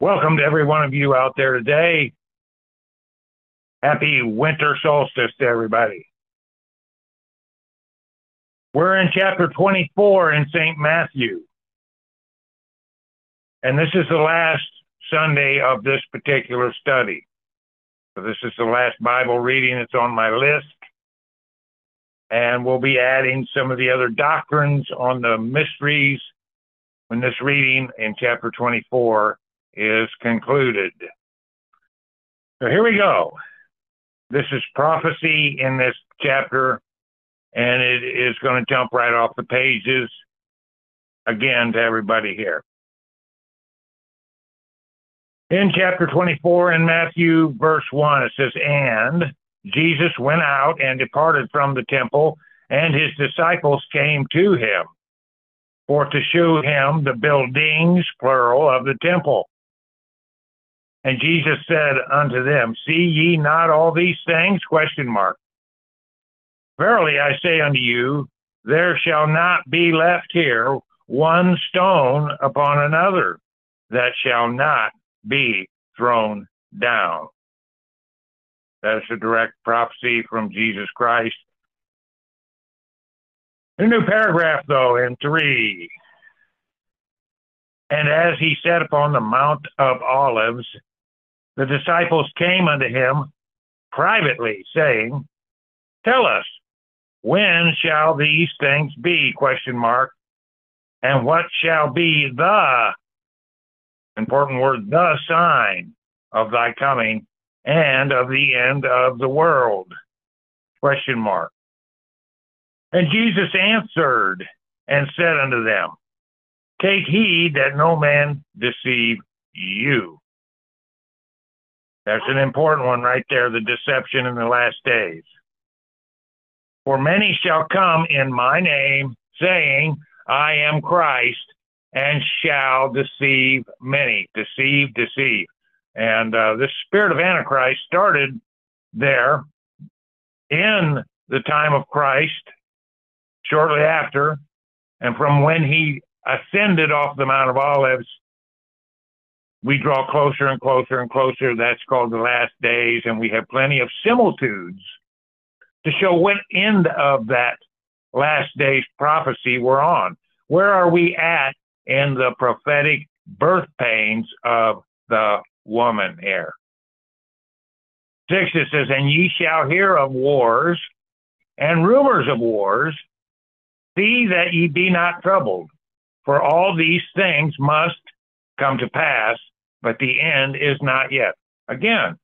Welcome to every one of you out there today. Happy winter solstice to everybody. We're in chapter 24 in St. Matthew. And this is the last Sunday of this particular study. So this is the last Bible reading that's on my list. And we'll be adding some of the other doctrines on the mysteries when this reading in chapter 24 is concluded. So here we go. This is prophecy in this chapter, and it is going to jump right off the pages again to everybody here. In chapter 24 in Matthew, verse 1, it says, And Jesus went out and departed from the temple, and his disciples came to him for to shew him the buildings, plural, of the temple. And Jesus said unto them, See ye not all these things? Question mark. Verily I say unto you, there shall not be left here one stone upon another that shall not be thrown down. That's a direct prophecy from Jesus Christ. A new paragraph, though, in three. And as he sat upon the Mount of Olives, the disciples came unto him privately, saying, Tell us, when shall these things be? Question mark. And what shall be the important word, the sign of thy coming and of the end of the world? Question mark. And Jesus answered and said unto them, Take heed that no man deceive you. That's an important one right there the deception in the last days. For many shall come in my name, saying, I am Christ, and shall deceive many. Deceive, deceive. And uh, spirit of Antichrist started there in the time of Christ, shortly after, and from when he ascended off the Mount of Olives we draw closer and closer and closer. That's called the last days, and we have plenty of similitudes to show what end of that last days prophecy we're on. Where are we at in the prophetic birth pains of the woman here? Six, it says, And ye shall hear of wars and rumors of wars. See that ye be not troubled, for all these things must come to pass, but the end is not yet. Again,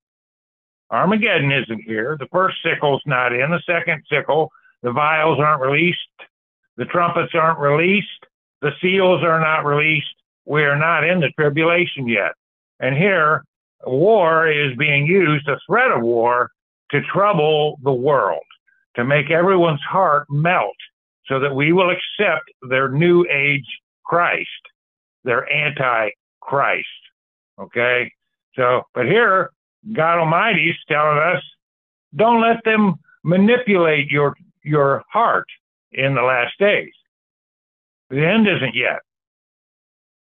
Armageddon isn't here. The first sickle's not in. The second sickle, the vials aren't released. The trumpets aren't released. The seals are not released. We are not in the tribulation yet. And here, war is being used, a threat of war, to trouble the world, to make everyone's heart melt so that we will accept their new age Christ, their anti Christ. Okay. So, but here, God Almighty is telling us, don't let them manipulate your your heart in the last days. The end isn't yet.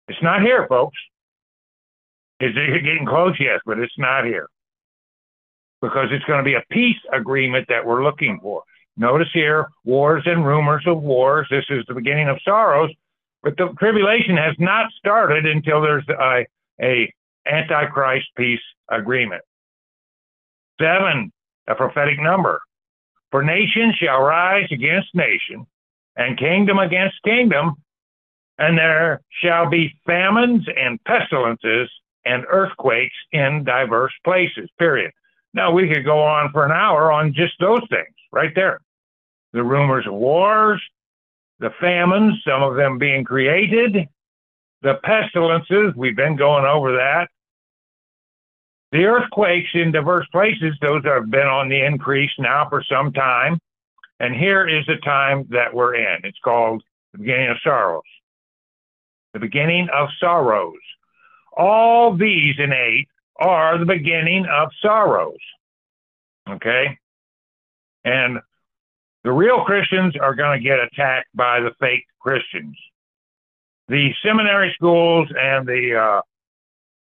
It's not here, folks. Is it getting close? Yes, but it's not here. Because it's going to be a peace agreement that we're looking for. Notice here, wars and rumors of wars. This is the beginning of sorrows, but the tribulation has not started until there's a a antichrist peace agreement. Seven, a prophetic number. For nation shall rise against nation, and kingdom against kingdom, and there shall be famines and pestilences and earthquakes in diverse places. Period. Now we could go on for an hour on just those things right there. The rumors of wars, the famines, some of them being created, the pestilences, we've been going over that. The earthquakes in diverse places, those have been on the increase now for some time. And here is the time that we're in. It's called the beginning of sorrows. The beginning of sorrows. All these in eight are the beginning of sorrows. Okay? And the real Christians are going to get attacked by the fake Christians the seminary schools and the uh,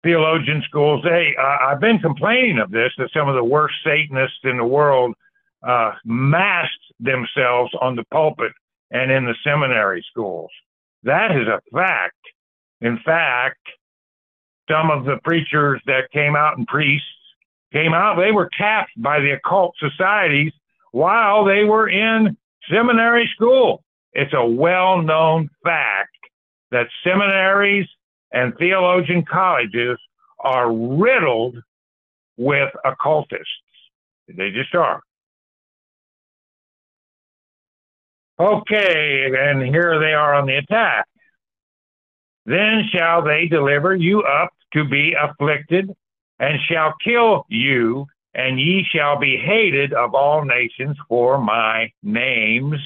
theologian schools. They, uh, I've been complaining of this that some of the worst Satanists in the world uh, masked themselves on the pulpit and in the seminary schools. That is a fact. In fact, some of the preachers that came out and priests came out, they were tapped by the occult societies while they were in seminary school. It's a well known fact that seminaries and theologian colleges are riddled with occultists. They just are. Okay, and here they are on the attack. Then shall they deliver you up to be afflicted, and shall kill you, and ye shall be hated of all nations for my name's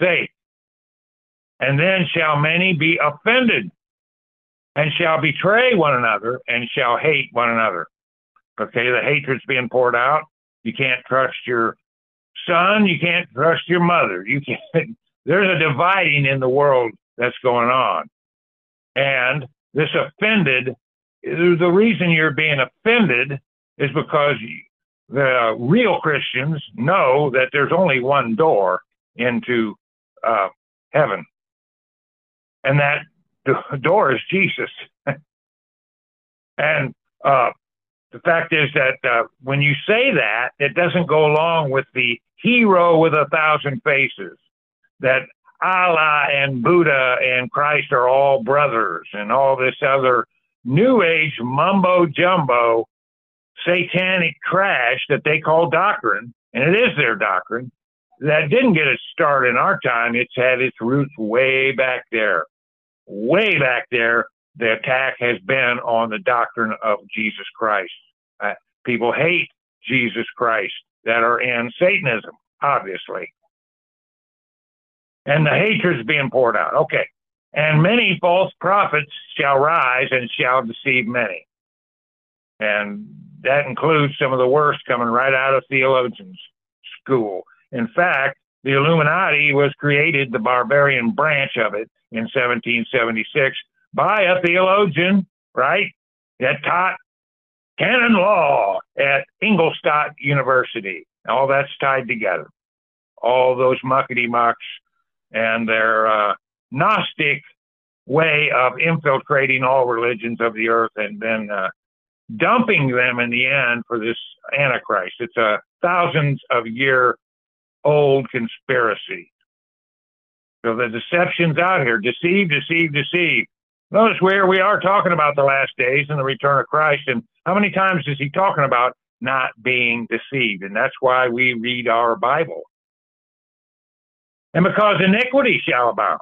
sake. And then shall many be offended, and shall betray one another, and shall hate one another. Okay, the hatred's being poured out. You can't trust your son, you can't trust your mother. You can't. There's a dividing in the world that's going on, and this offended. The reason you're being offended is because the real Christians know that there's only one door into uh, heaven, and that door is Jesus. and uh, the fact is that uh, when you say that, it doesn't go along with the hero with a thousand faces, that Allah and Buddha and Christ are all brothers, and all this other new age mumbo jumbo satanic crash that they call doctrine, and it is their doctrine, that didn't get its start in our time. It's had its roots way back there. Way back there, the attack has been on the doctrine of Jesus Christ. Uh, people hate Jesus Christ that are in Satanism, obviously. And the hatred is being poured out. Okay. And many false prophets shall rise and shall deceive many. And that includes some of the worst coming right out of theologians' school. In fact, the Illuminati was created, the Bavarian branch of it, in 1776 by a theologian, right, that taught canon law at Ingolstadt University. All that's tied together. All those muckety mucks and their uh, Gnostic way of infiltrating all religions of the earth and then uh, dumping them in the end for this Antichrist. It's a thousands of year old conspiracy. So the deception's out here. Deceive, deceive, deceive. Notice where we are talking about the last days and the return of Christ. And how many times is he talking about not being deceived? And that's why we read our Bible. And because iniquity shall abound,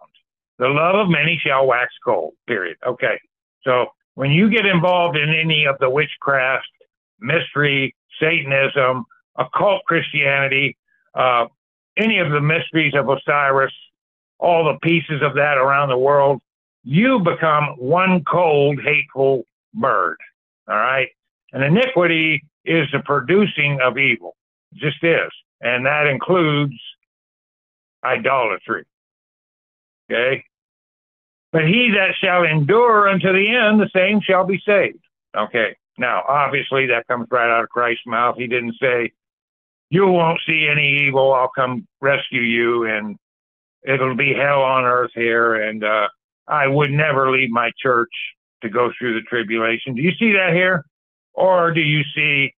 the love of many shall wax cold, period. Okay. So when you get involved in any of the witchcraft, mystery, Satanism, occult Christianity, uh, any of the mysteries of Osiris, all the pieces of that around the world, you become one cold, hateful bird. All right. And iniquity is the producing of evil. It just is. And that includes idolatry. Okay. But he that shall endure unto the end, the same shall be saved. Okay. Now, obviously, that comes right out of Christ's mouth. He didn't say, You won't see any evil. I'll come rescue you, and it'll be hell on earth here. And uh, I would never leave my church to go through the tribulation. Do you see that here? Or do you see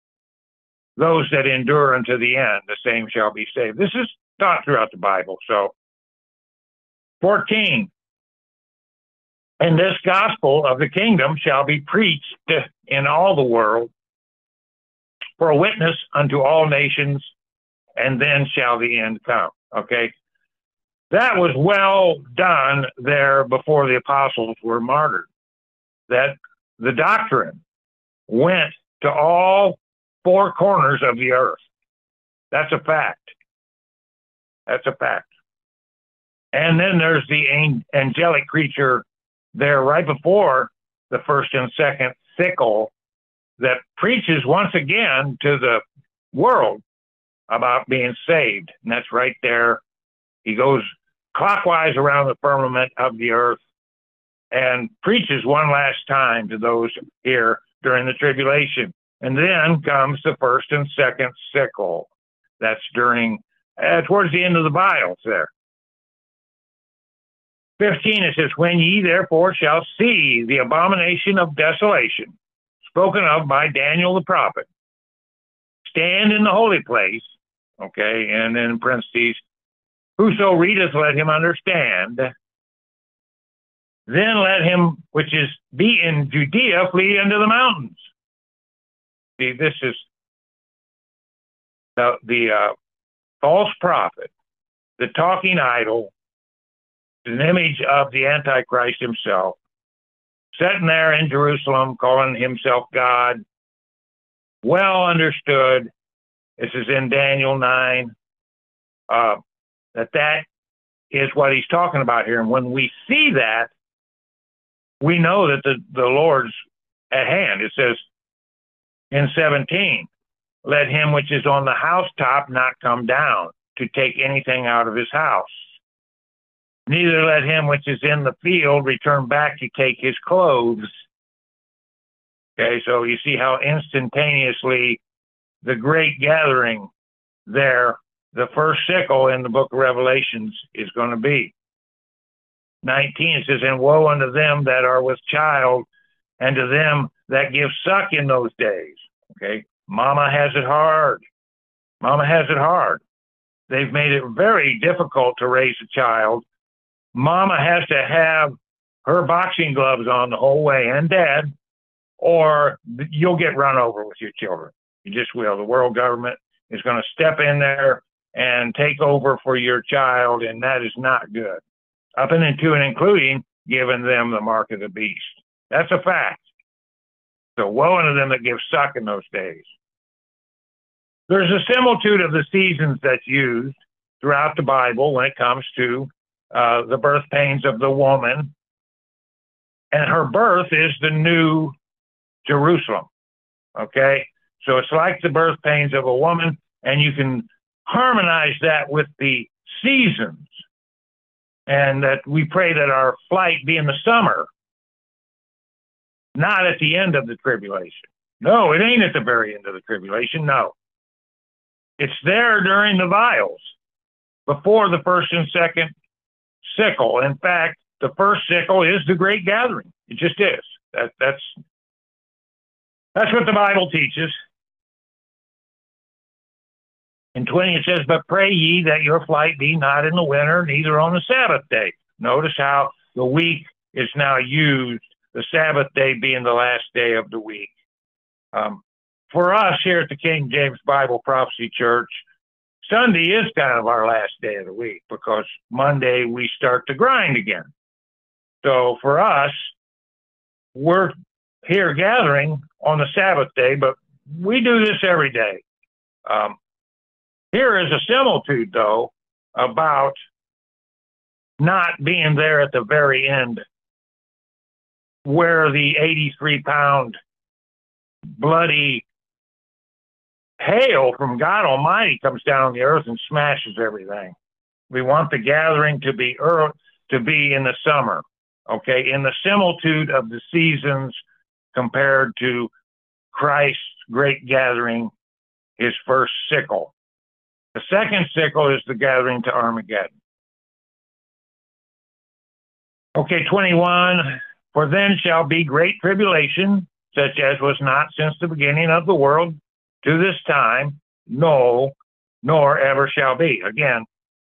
those that endure unto the end, the same shall be saved? This is taught throughout the Bible. So, 14. And this gospel of the kingdom shall be preached in all the world for a witness unto all nations, and then shall the end come. Okay. That was well done there before the apostles were martyred. That the doctrine went to all four corners of the earth. That's a fact. That's a fact. And then there's the angelic creature there right before the first and second sickle that preaches once again to the world about being saved. And that's right there. He goes clockwise around the firmament of the earth and preaches one last time to those here during the tribulation. And then comes the first and second sickle. That's during, uh, towards the end of the vials there. 15, it says, When ye therefore shall see the abomination of desolation, spoken of by Daniel the prophet, stand in the holy place, okay, and then in parentheses, whoso readeth, let him understand. Then let him which is be in Judea flee into the mountains. See, this is the, the uh, false prophet, the talking idol, an image of the Antichrist himself, sitting there in Jerusalem calling himself God, well understood. This is in Daniel 9, uh, that that is what he's talking about here. And when we see that, we know that the, the Lord's at hand. It says in 17, let him which is on the housetop not come down to take anything out of his house. Neither let him which is in the field return back to take his clothes. Okay, so you see how instantaneously the great gathering there, the first sickle in the book of Revelations is going to be. 19 says, And woe unto them that are with child, and to them that give suck in those days. Okay, mama has it hard. Mama has it hard. They've made it very difficult to raise a child. Mama has to have her boxing gloves on the whole way, and dad, or you'll get run over with your children. You just will. The world government is going to step in there and take over for your child, and that is not good up and into and including giving them the mark of the beast. That's a fact. So woe unto them that give suck in those days. There's a similitude of the seasons that's used throughout the Bible when it comes to uh, the birth pains of the woman. And her birth is the new Jerusalem. Okay? So it's like the birth pains of a woman, and you can harmonize that with the seasons and that we pray that our flight be in the summer, not at the end of the tribulation. No, it ain't at the very end of the tribulation. No. It's there during the vials, before the first and second sickle. In fact, the first sickle is the great gathering. It just is. That, that's that's what the Bible teaches. In 20, it says, But pray ye that your flight be not in the winter, neither on the Sabbath day. Notice how the week is now used, the Sabbath day being the last day of the week. Um, for us here at the King James Bible Prophecy Church, Sunday is kind of our last day of the week because Monday we start to grind again. So for us, we're here gathering on the Sabbath day, but we do this every day. Um, here is a similitude, though, about not being there at the very end where the 83 pound bloody hail from God Almighty comes down on the earth and smashes everything. We want the gathering to be early, to be in the summer, okay, in the similitude of the seasons compared to Christ's great gathering, his first sickle. The second sickle is the gathering to Armageddon. Okay, 21. For then shall be great tribulation, such as was not since the beginning of the world to this time, no, nor ever shall be. Again,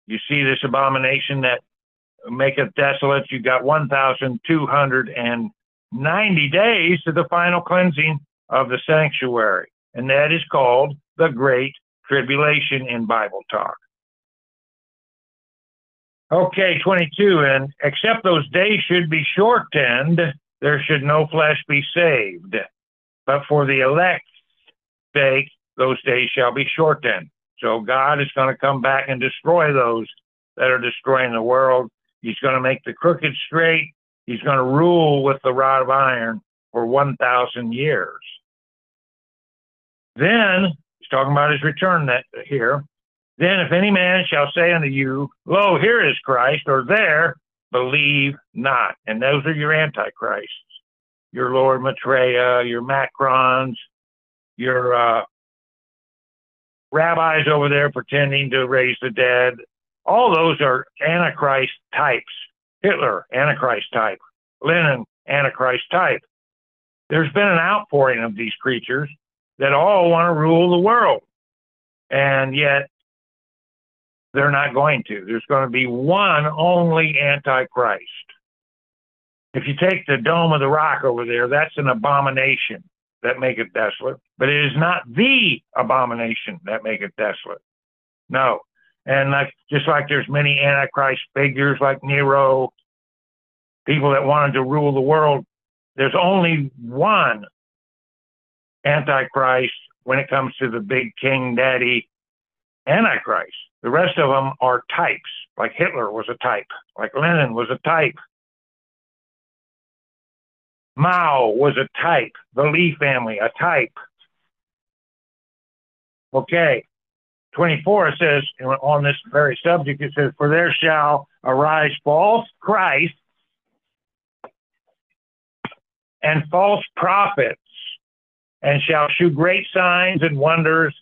you see this abomination that maketh desolate. You got 1,290 days to the final cleansing of the sanctuary, and that is called the Great tribulation in Bible talk. Okay, 22. And except those days should be shortened, there should no flesh be saved. But for the elect's those days shall be shortened. So God is going to come back and destroy those that are destroying the world. He's going to make the crooked straight. He's going to rule with the rod of iron for 1,000 years. Then He's talking about his return that here. Then if any man shall say unto you, Lo, here is Christ, or there, believe not. And those are your antichrists. your Lord Maitreya, your Macrons, your uh, rabbis over there pretending to raise the dead. All those are Antichrist types. Hitler, Antichrist type. Lenin, Antichrist type. There's been an outpouring of these creatures that all want to rule the world. And yet, they're not going to. There's going to be one only Antichrist. If you take the Dome of the Rock over there, that's an abomination that make it desolate, but it is not the abomination that make it desolate. No. And like just like there's many antichrist figures like Nero, people that wanted to rule the world, there's only one antichrist when it comes to the big king daddy antichrist. The rest of them are types, like Hitler was a type, like Lenin was a type, Mao was a type. The Lee family, a type. Okay. 24 it says on this very subject, it says, For there shall arise false Christ and false prophets, and shall shew great signs and wonders,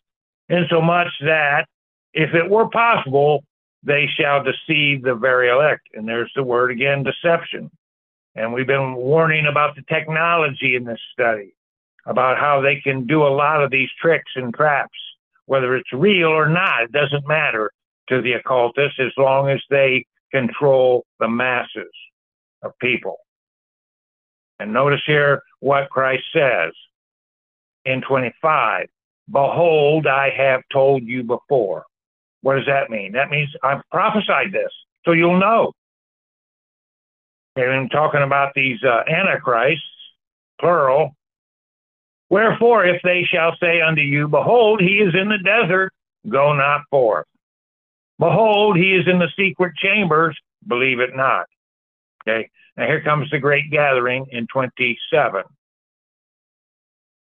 insomuch that if it were possible, they shall deceive the very elect. And there's the word again, deception. And we've been warning about the technology in this study, about how they can do a lot of these tricks and traps. Whether it's real or not, it doesn't matter to the occultists as long as they control the masses of people. And notice here what Christ says in 25 Behold, I have told you before. What does that mean? That means I've prophesied this, so you'll know. And talking about these uh, antichrists, plural. Wherefore, if they shall say unto you, Behold, he is in the desert, go not forth. Behold, he is in the secret chambers, believe it not. Okay, now here comes the great gathering in 27.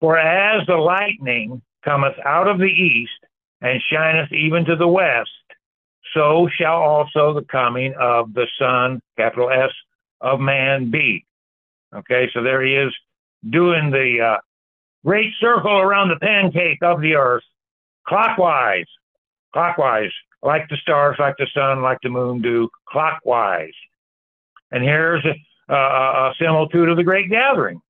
For as the lightning cometh out of the east and shineth even to the west, so shall also the coming of the Son, capital S, of man be. Okay, so there he is doing the uh, great circle around the pancake of the earth, clockwise, clockwise, like the stars, like the sun, like the moon do, clockwise. And here's a, a, a similitude of the great gathering.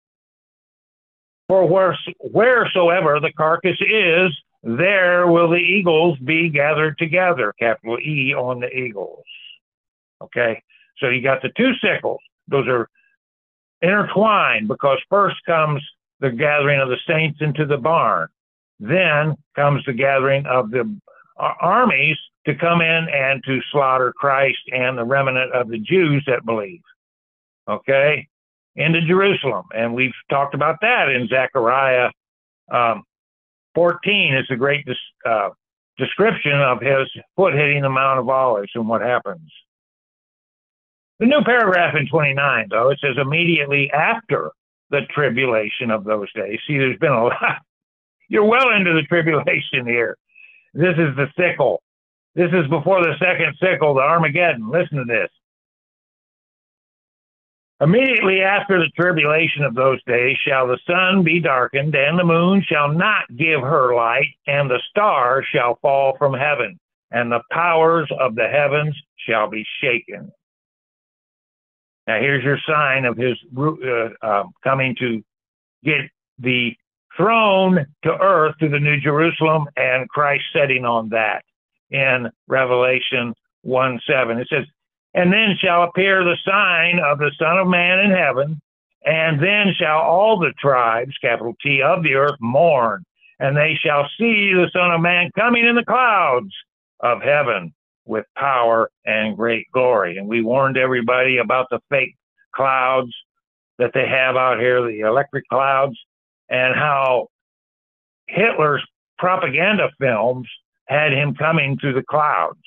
For where, wheresoever the carcass is, there will the eagles be gathered together, capital E on the eagles. Okay, so you got the two sickles. Those are intertwined because first comes the gathering of the saints into the barn. Then comes the gathering of the armies to come in and to slaughter Christ and the remnant of the Jews that believe. Okay? Into Jerusalem. And we've talked about that in Zechariah um, 14 is a great uh, description of his foot hitting the Mount of Olives and what happens. The new paragraph in 29, though, it says immediately after the tribulation of those days. See, there's been a lot. You're well into the tribulation here. This is the sickle. This is before the second sickle, the Armageddon. Listen to this. Immediately after the tribulation of those days shall the sun be darkened, and the moon shall not give her light, and the stars shall fall from heaven, and the powers of the heavens shall be shaken. Now, here's your sign of his uh, uh, coming to get the throne to earth to the New Jerusalem and Christ setting on that in Revelation 1 7. It says, And then shall appear the sign of the Son of Man in heaven, and then shall all the tribes, capital T, of the earth mourn, and they shall see the Son of Man coming in the clouds of heaven with power and great glory. And we warned everybody about the fake clouds that they have out here, the electric clouds, and how Hitler's propaganda films had him coming through the clouds.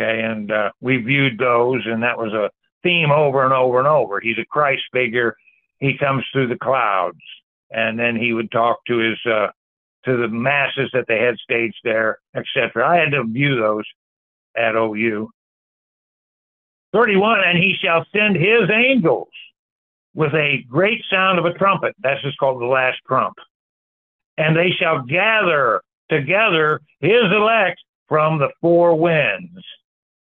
Okay, and uh, we viewed those, and that was a theme over and over and over. He's a Christ figure. He comes through the clouds, and then he would talk to his uh, to the masses that they had staged there, etc. I had to view those at OU. 31, and he shall send his angels with a great sound of a trumpet. That's just called the last trump. And they shall gather together his elect from the four winds,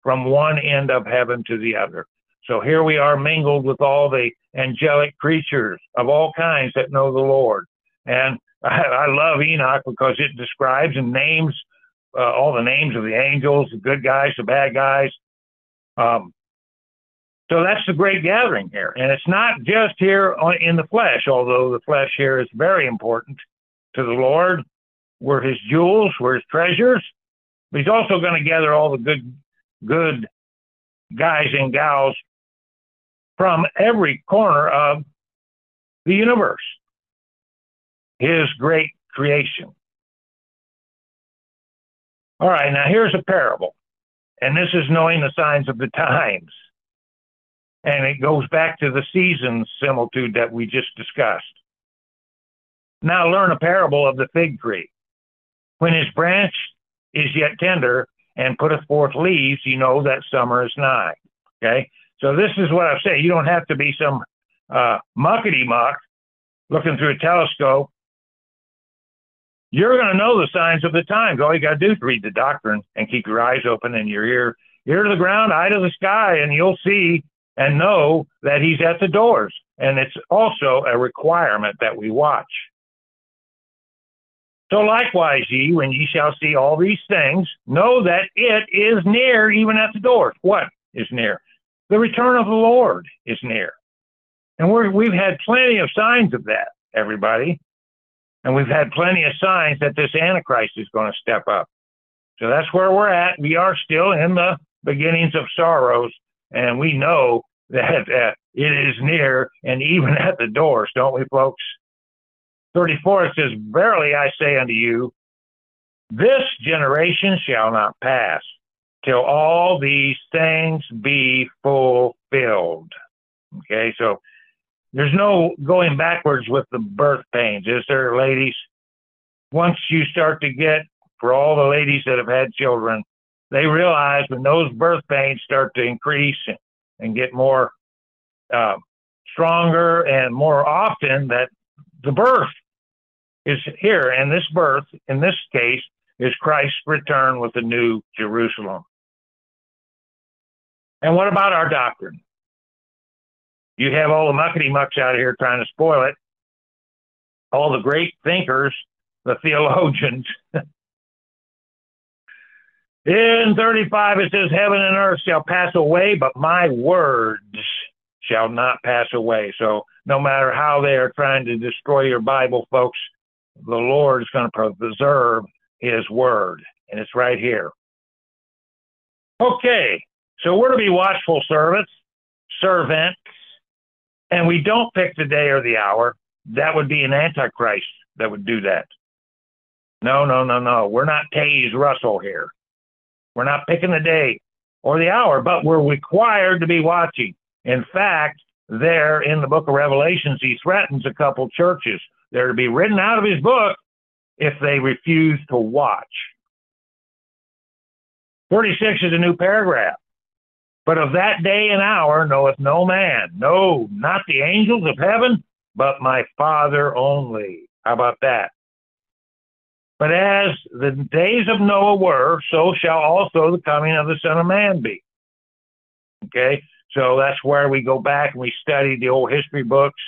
from one end of heaven to the other. So here we are mingled with all the angelic creatures of all kinds that know the Lord. And I, I love Enoch because it describes and names uh, all the names of the angels, the good guys, the bad guys. Um, so that's the great gathering here. And it's not just here on, in the flesh, although the flesh here is very important to the Lord. We're his jewels, we're his treasures. But he's also going to gather all the good, good guys and gals from every corner of the universe, his great creation. All right, now here's a parable, and this is knowing the signs of the times. And it goes back to the seasons similitude that we just discussed. Now learn a parable of the fig tree. When his branch is yet tender and putteth forth leaves, you know that summer is nigh. Okay? So this is what I say. You don't have to be some uh, muckety muck looking through a telescope. You're going to know the signs of the times. All you got to do is read the doctrine and keep your eyes open and your ear, ear to the ground, eye to the sky, and you'll see and know that he's at the doors. And it's also a requirement that we watch. So likewise, ye, when ye shall see all these things, know that it is near, even at the doors. What is near? The return of the Lord is near. And we're, we've had plenty of signs of that, everybody. And we've had plenty of signs that this Antichrist is going to step up. So that's where we're at. We are still in the beginnings of sorrows, and we know that uh, it is near and even at the doors, don't we, folks? 34 it says, Verily I say unto you, this generation shall not pass till all these things be fulfilled. Okay, so there's no going backwards with the birth pains, is there, ladies? Once you start to get, for all the ladies that have had children, they realize when those birth pains start to increase and get more uh, stronger and more often, that the birth is here. And this birth, in this case, is Christ's return with the new Jerusalem. And what about our doctrine? You have all the muckety mucks out here trying to spoil it. All the great thinkers, the theologians. In 35, it says, Heaven and earth shall pass away, but my words shall not pass away. So, no matter how they are trying to destroy your Bible, folks, the Lord is going to preserve his word. And it's right here. Okay, so we're to be watchful servants, servants, and we don't pick the day or the hour. That would be an antichrist that would do that. No, no, no, no. We're not Taze Russell here. We're not picking the day or the hour, but we're required to be watching. In fact, there in the book of Revelations, he threatens a couple churches. They're to be written out of his book if they refuse to watch. 46 is a new paragraph. But of that day and hour knoweth no man, no, not the angels of heaven, but my Father only. How about that? But as the days of Noah were, so shall also the coming of the Son of Man be. Okay, so that's where we go back and we study the old history books.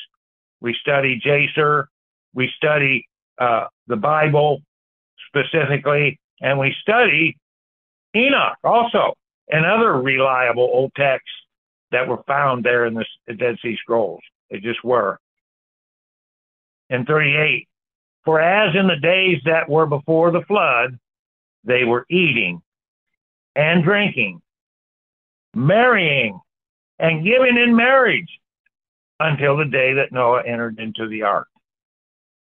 We study Jasher. We study uh, the Bible specifically, and we study Enoch also and other reliable old texts that were found there in the Dead Sea Scrolls. They just were. In 38, for as in the days that were before the flood, they were eating and drinking, marrying and giving in marriage until the day that Noah entered into the ark.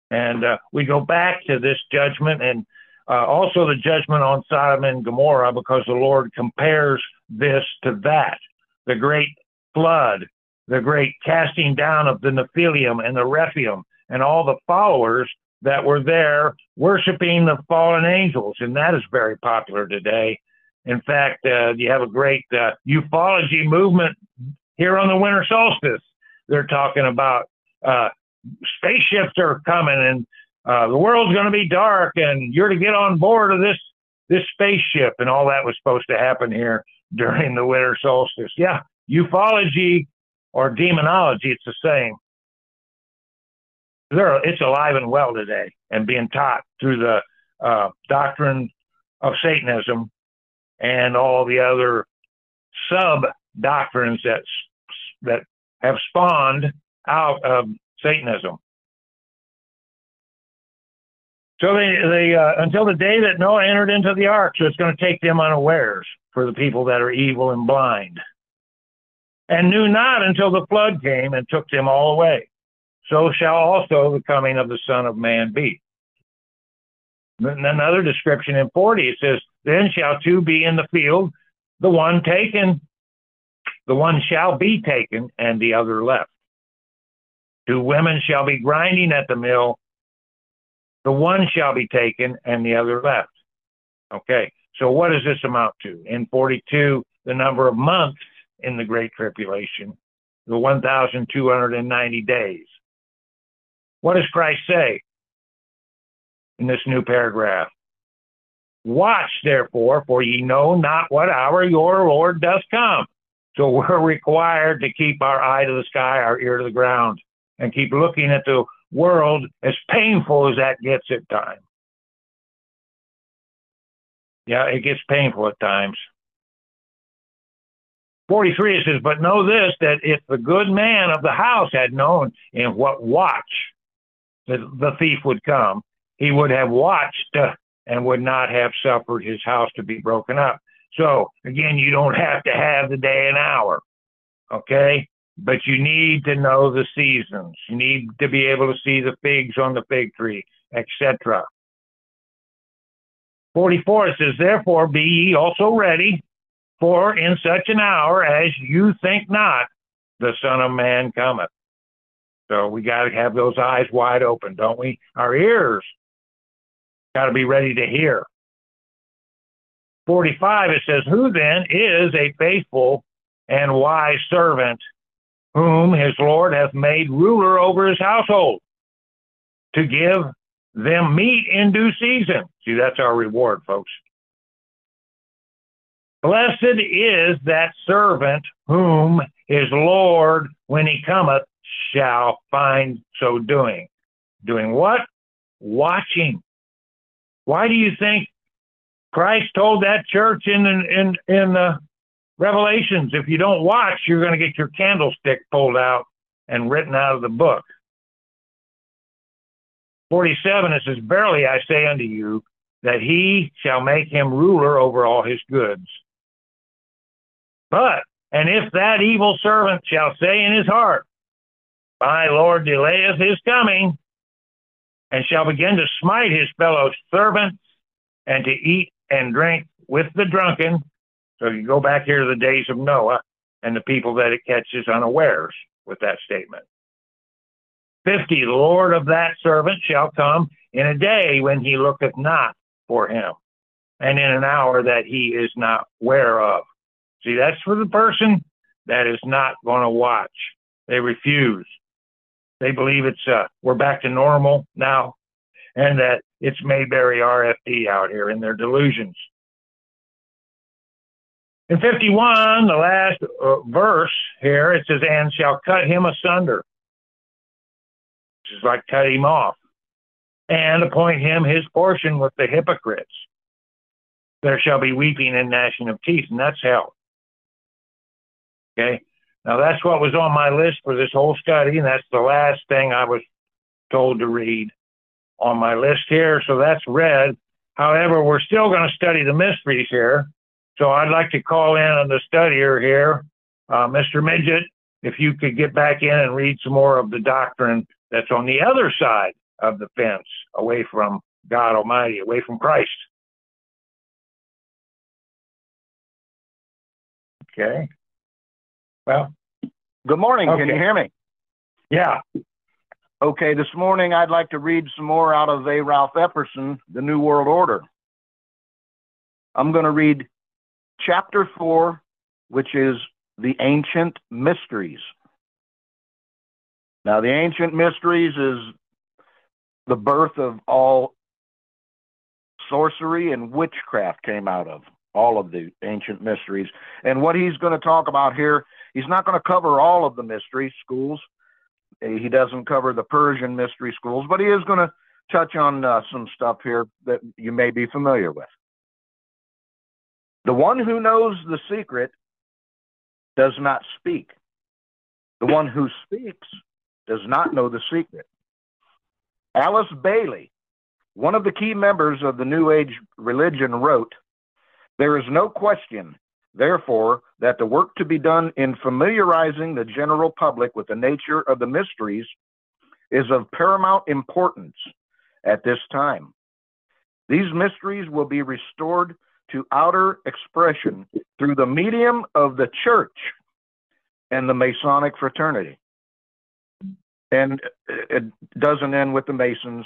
And uh, we go back to this judgment and uh, also, the judgment on Sodom and Gomorrah, because the Lord compares this to that the great flood, the great casting down of the Nephilim and the Rephaim, and all the followers that were there worshiping the fallen angels. And that is very popular today. In fact, uh, you have a great uh, ufology movement here on the winter solstice. they're talking about uh, spaceships are coming and uh, the world's going to be dark and you're to get on board of this this spaceship and all that was supposed to happen here during the winter solstice. Yeah, ufology or demonology, it's the same. They're, it's alive and well today and being taught through the uh, doctrine of Satanism and all the other sub doctrines that that have spawned out of Satanism. So they, they uh, until the day that Noah entered into the ark, so it's going to take them unawares for the people that are evil and blind, and knew not until the flood came and took them all away. So shall also the coming of the Son of Man be. And another description in 40, it says, Then shall two be in the field, the one taken, the one shall be taken, and the other left. Two women shall be grinding at the mill, the one shall be taken and the other left. Okay, so what does this amount to? In 42, the number of months in the Great Tribulation, the 1,290 days. What does Christ say in this new paragraph? Watch, therefore, for ye know not what hour your Lord does come. So we're required to keep our eye to the sky, our ear to the ground, and keep looking at the world, as painful as that gets at times. Yeah, it gets painful at times. 43 it says, But know this, that if the good man of the house had known in what watch the, the thief would come, he would have watched uh, and would not have suffered his house to be broken up. So, again, you don't have to have the day and hour. Okay? But you need to know the seasons. You need to be able to see the figs on the fig tree, etc. 44 says, Therefore be ye also ready, for in such an hour as you think not, the Son of Man cometh. So we got to have those eyes wide open, don't we? Our ears got to be ready to hear. 45, it says, Who then is a faithful and wise servant whom his Lord hath made ruler over his household, to give them meat in due season. See, that's our reward, folks. Blessed is that servant whom his Lord, when he cometh, shall find so doing. Doing what? Watching. Why do you think Christ told that church in in in the Revelations, if you don't watch, you're going to get your candlestick pulled out and written out of the book. 47, it says, Verily I say unto you, that he shall make him ruler over all his goods. But, and if that evil servant shall say in his heart, My Lord delayeth his coming, and shall begin to smite his fellow servants, and to eat and drink with the drunken, so you go back here to the days of Noah and the people that it catches unawares with that statement. 50, the Lord of that servant shall come in a day when he looketh not for him, and in an hour that he is not ware of. See, that's for the person that is not going to watch. They refuse. They believe it's uh, we're back to normal now, and that it's Mayberry RFD out here in their delusions. In 51, the last uh, verse here, it says, and shall cut him asunder. Which is like cut him off. And appoint him his portion with the hypocrites. There shall be weeping and gnashing of teeth, and that's hell. Okay? Now that's what was on my list for this whole study, and that's the last thing I was told to read on my list here. So that's read. However, we're still going to study the mysteries here. So I'd like to call in on the studier here, uh, Mr. Midget, if you could get back in and read some more of the doctrine that's on the other side of the fence, away from God Almighty, away from Christ. Okay. Well, good morning. Okay. Can you hear me? Yeah. Okay, this morning I'd like to read some more out of A. Ralph Epperson, The New World Order. I'm going to read chapter 4, which is the ancient mysteries. Now, the ancient mysteries is the birth of all sorcery and witchcraft came out of all of the ancient mysteries. And what he's going to talk about here, he's not going to cover all of the mystery schools. He doesn't cover the Persian mystery schools, but he is going to touch on uh, some stuff here that you may be familiar with. The one who knows the secret does not speak. The one who speaks does not know the secret. Alice Bailey, one of the key members of the New Age religion, wrote There is no question, therefore, that the work to be done in familiarizing the general public with the nature of the mysteries is of paramount importance at this time. These mysteries will be restored to outer expression through the medium of the church and the Masonic fraternity. And it doesn't end with the Masons,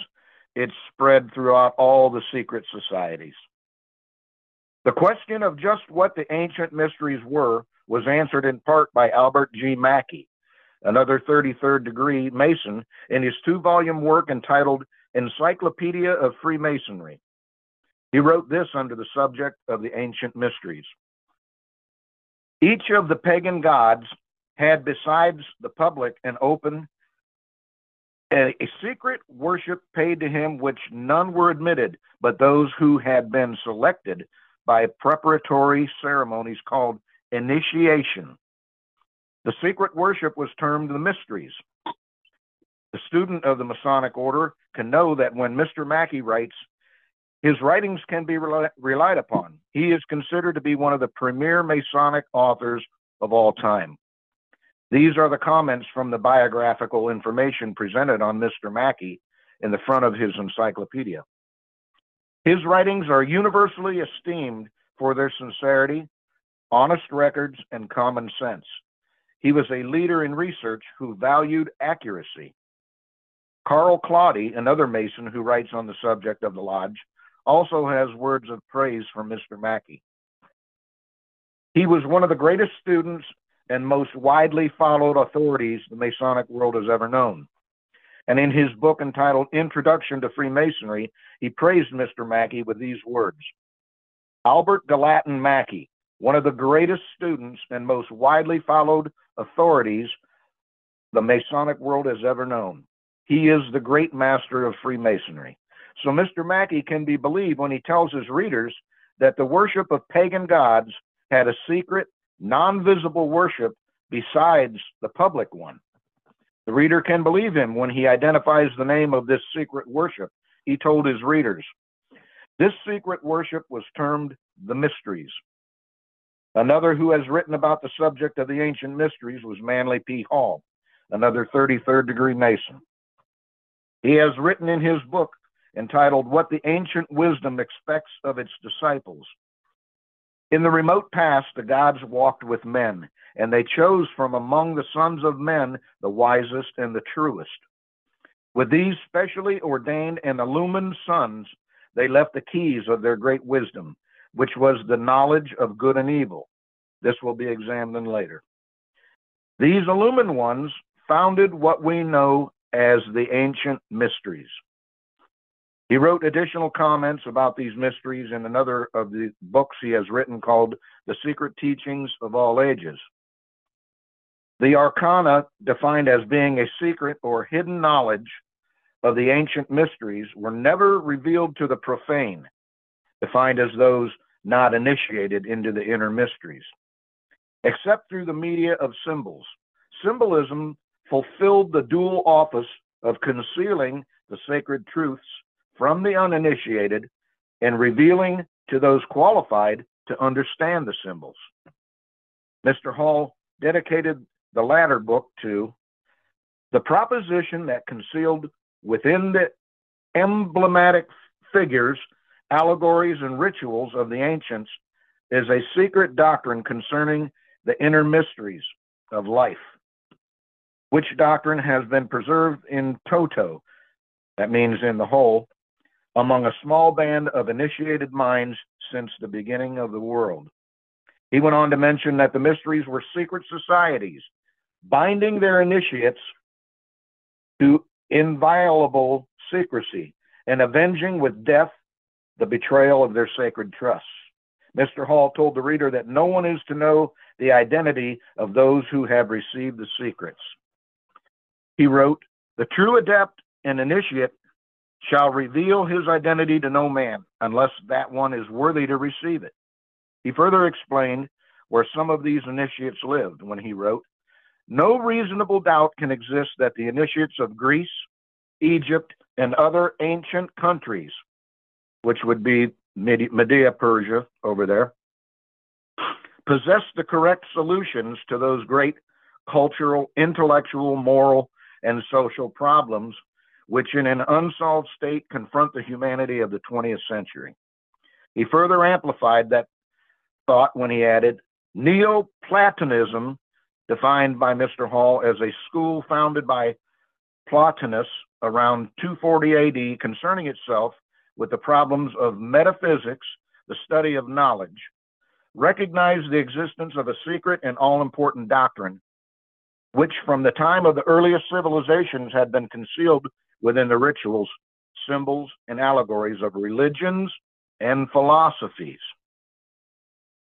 it's spread throughout all the secret societies. The question of just what the ancient mysteries were was answered in part by Albert G. Mackey, another 33rd degree Mason, in his two volume work entitled Encyclopedia of Freemasonry. He wrote this under the subject of the ancient mysteries. Each of the pagan gods had, besides the public, an open, a, a secret worship paid to him, which none were admitted, but those who had been selected by preparatory ceremonies called initiation. The secret worship was termed the mysteries. The student of the Masonic order can know that when Mr. Mackey writes, his writings can be relied upon. He is considered to be one of the premier Masonic authors of all time. These are the comments from the biographical information presented on Mr. Mackey in the front of his encyclopedia. His writings are universally esteemed for their sincerity, honest records, and common sense. He was a leader in research who valued accuracy. Carl Claudy, another Mason who writes on the subject of the lodge, also has words of praise for Mr. Mackey. He was one of the greatest students and most widely followed authorities the Masonic world has ever known. And in his book entitled Introduction to Freemasonry, he praised Mr. Mackey with these words Albert Gallatin Mackey, one of the greatest students and most widely followed authorities the Masonic world has ever known. He is the great master of Freemasonry. So Mr. Mackey can be believed when he tells his readers that the worship of pagan gods had a secret, non visible worship besides the public one. The reader can believe him when he identifies the name of this secret worship. He told his readers, This secret worship was termed the mysteries. Another who has written about the subject of the ancient mysteries was Manly P. Hall, another 33rd degree Mason. He has written in his book entitled What the Ancient Wisdom Expects of Its Disciples. In the remote past, the gods walked with men, and they chose from among the sons of men the wisest and the truest. With these specially ordained and illumined sons, they left the keys of their great wisdom, which was the knowledge of good and evil. This will be examined later. These illumined ones founded what we know as the ancient mysteries. He wrote additional comments about these mysteries in another of the books he has written called The Secret Teachings of All Ages. The arcana, defined as being a secret or hidden knowledge of the ancient mysteries, were never revealed to the profane, defined as those not initiated into the inner mysteries, except through the media of symbols. Symbolism fulfilled the dual office of concealing the sacred truths from the uninitiated and revealing to those qualified to understand the symbols. Mr. Hall dedicated the latter book to the proposition that concealed within the emblematic figures, allegories, and rituals of the ancients is a secret doctrine concerning the inner mysteries of life, which doctrine has been preserved in toto, that means in the whole, among a small band of initiated minds since the beginning of the world. He went on to mention that the mysteries were secret societies, binding their initiates to inviolable secrecy and avenging with death the betrayal of their sacred trusts. Mr. Hall told the reader that no one is to know the identity of those who have received the secrets. He wrote, The true adept and initiate shall reveal his identity to no man unless that one is worthy to receive it. He further explained where some of these initiates lived when he wrote, No reasonable doubt can exist that the initiates of Greece, Egypt, and other ancient countries, which would be Media, Persia over there, possess the correct solutions to those great cultural, intellectual, moral, and social problems which in an unsolved state confront the humanity of the 20th century. He further amplified that thought when he added Neoplatonism, defined by Mr. Hall as a school founded by Plotinus around 240 AD concerning itself with the problems of metaphysics, the study of knowledge, recognized the existence of a secret and all important doctrine, which from the time of the earliest civilizations had been concealed within the rituals, symbols, and allegories of religions and philosophies.